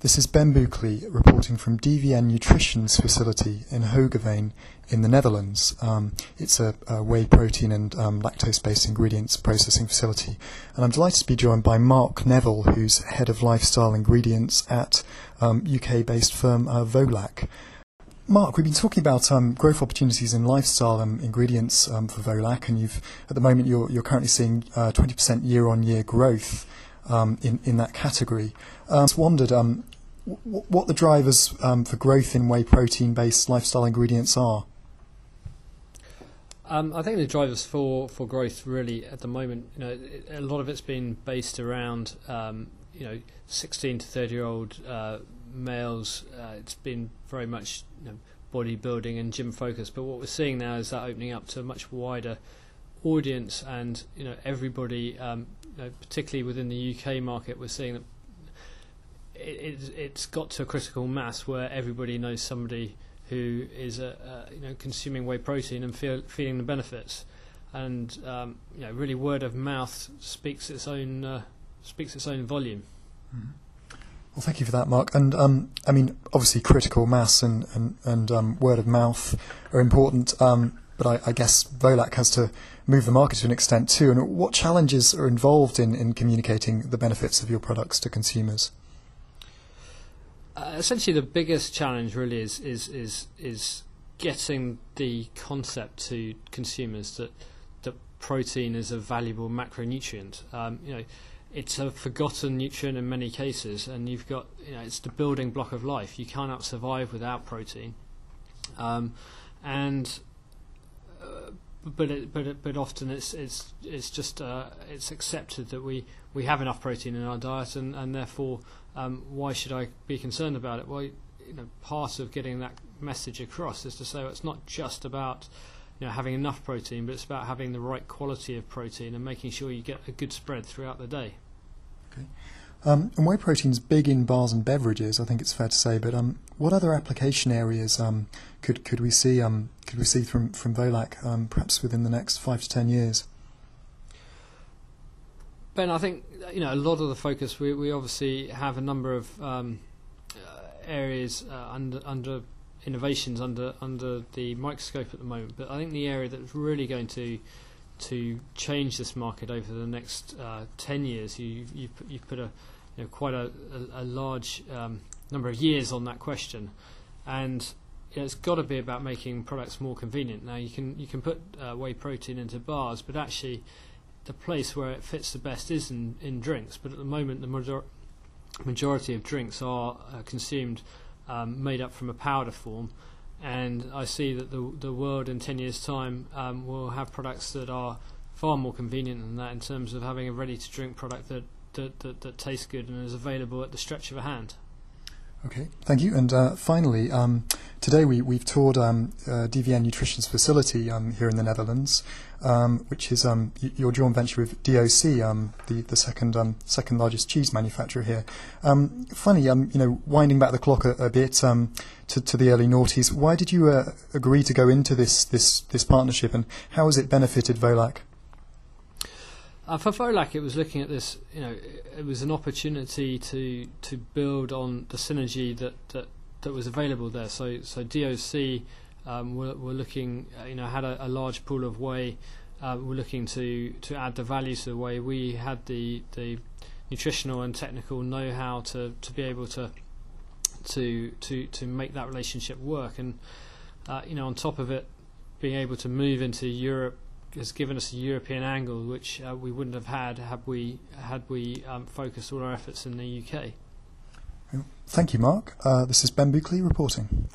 This is Ben Bouckley reporting from DVN Nutrition's facility in Hoogeveen in the Netherlands. Um, it's a, a, whey protein and um, lactose-based ingredients processing facility. And I'm delighted to be joined by Mark Neville, who's head of lifestyle ingredients at um, UK-based firm uh, Volac. Mark, we've been talking about um, growth opportunities in lifestyle um, ingredients um, for Volac, and you've at the moment you're, you're currently seeing uh, 20% year-on-year growth um, in, in that category. Um, I just wondered um, what the drivers um, for growth in whey protein based lifestyle ingredients are. Um, I think the drivers for, for growth really at the moment, you know, a lot of it's been based around, um, you know, 16 to 30 year old uh, males. Uh, it's been very much you know, bodybuilding and gym focused. But what we're seeing now is that opening up to a much wider audience, and you know, everybody um, know, particularly within the UK market, we're seeing that it, it's got to a critical mass where everybody knows somebody who is uh, uh, you know consuming whey protein and feel, feeling the benefits, and um, you know really word of mouth speaks its own uh, speaks its own volume. Mm-hmm. Well, thank you for that, Mark. And um, I mean, obviously, critical mass and and, and um, word of mouth are important. Um, but I, I, guess Volac has to move the market to an extent too. And what challenges are involved in, in communicating the benefits of your products to consumers? Uh, essentially, the biggest challenge really is is is is getting the concept to consumers that that protein is a valuable macronutrient. Um, you know, it's a forgotten nutrient in many cases, and you've got you know it's the building block of life. You cannot survive without protein, um, and but it, but it, but often it's it's it's just uh, it's accepted that we, we have enough protein in our diet and and therefore um, why should I be concerned about it? Well, you know, part of getting that message across is to say well, it's not just about you know having enough protein, but it's about having the right quality of protein and making sure you get a good spread throughout the day. Okay. Um, and whey protein's big in bars and beverages, I think it's fair to say. But um, what other application areas um, could could we see um, could we see from from Volac um, perhaps within the next five to ten years? Ben, I think you know a lot of the focus. We we obviously have a number of um, uh, areas uh, under under innovations under under the microscope at the moment. But I think the area that's really going to to change this market over the next uh, 10 years. You, you've, you've put a you know, quite a, a, a large um, number of years on that question, and you know, it's got to be about making products more convenient. Now you can you can put uh, whey protein into bars, but actually the place where it fits the best is in, in drinks. But at the moment, the major- majority of drinks are uh, consumed um, made up from a powder form and I see that the the world in 10 years' time um, will have products that are far more convenient than that in terms of having a ready-to-drink product that, that, that, that tastes good and is available at the stretch of a hand. Okay, thank you. And uh, finally, um, today we, we've toured um, uh, DVN Nutrition's facility um, here in the Netherlands, um, which is um, your joint venture with DOC, um, the, the second second largest cheese manufacturer here. funny, you know, winding back the clock a, a bit to, to the early noughties, why did you uh, agree to go into this, this, this partnership and how has it benefited Volac? Uh, for Volac, it was looking at this. You know, it was an opportunity to to build on the synergy that that, that was available there. So so DOC um, were, were looking. Uh, you know, had a, a, large pool of whey. Uh, we're looking to to add the value to the whey. We had the the nutritional and technical know-how to to be able to to to to make that relationship work. And uh, you know, on top of it, being able to move into Europe has given us a European angle, which uh, we wouldn't have had had we had we um, focused all our efforts in the UK. Thank you, Mark. Uh, this is Ben Bouckley reporting.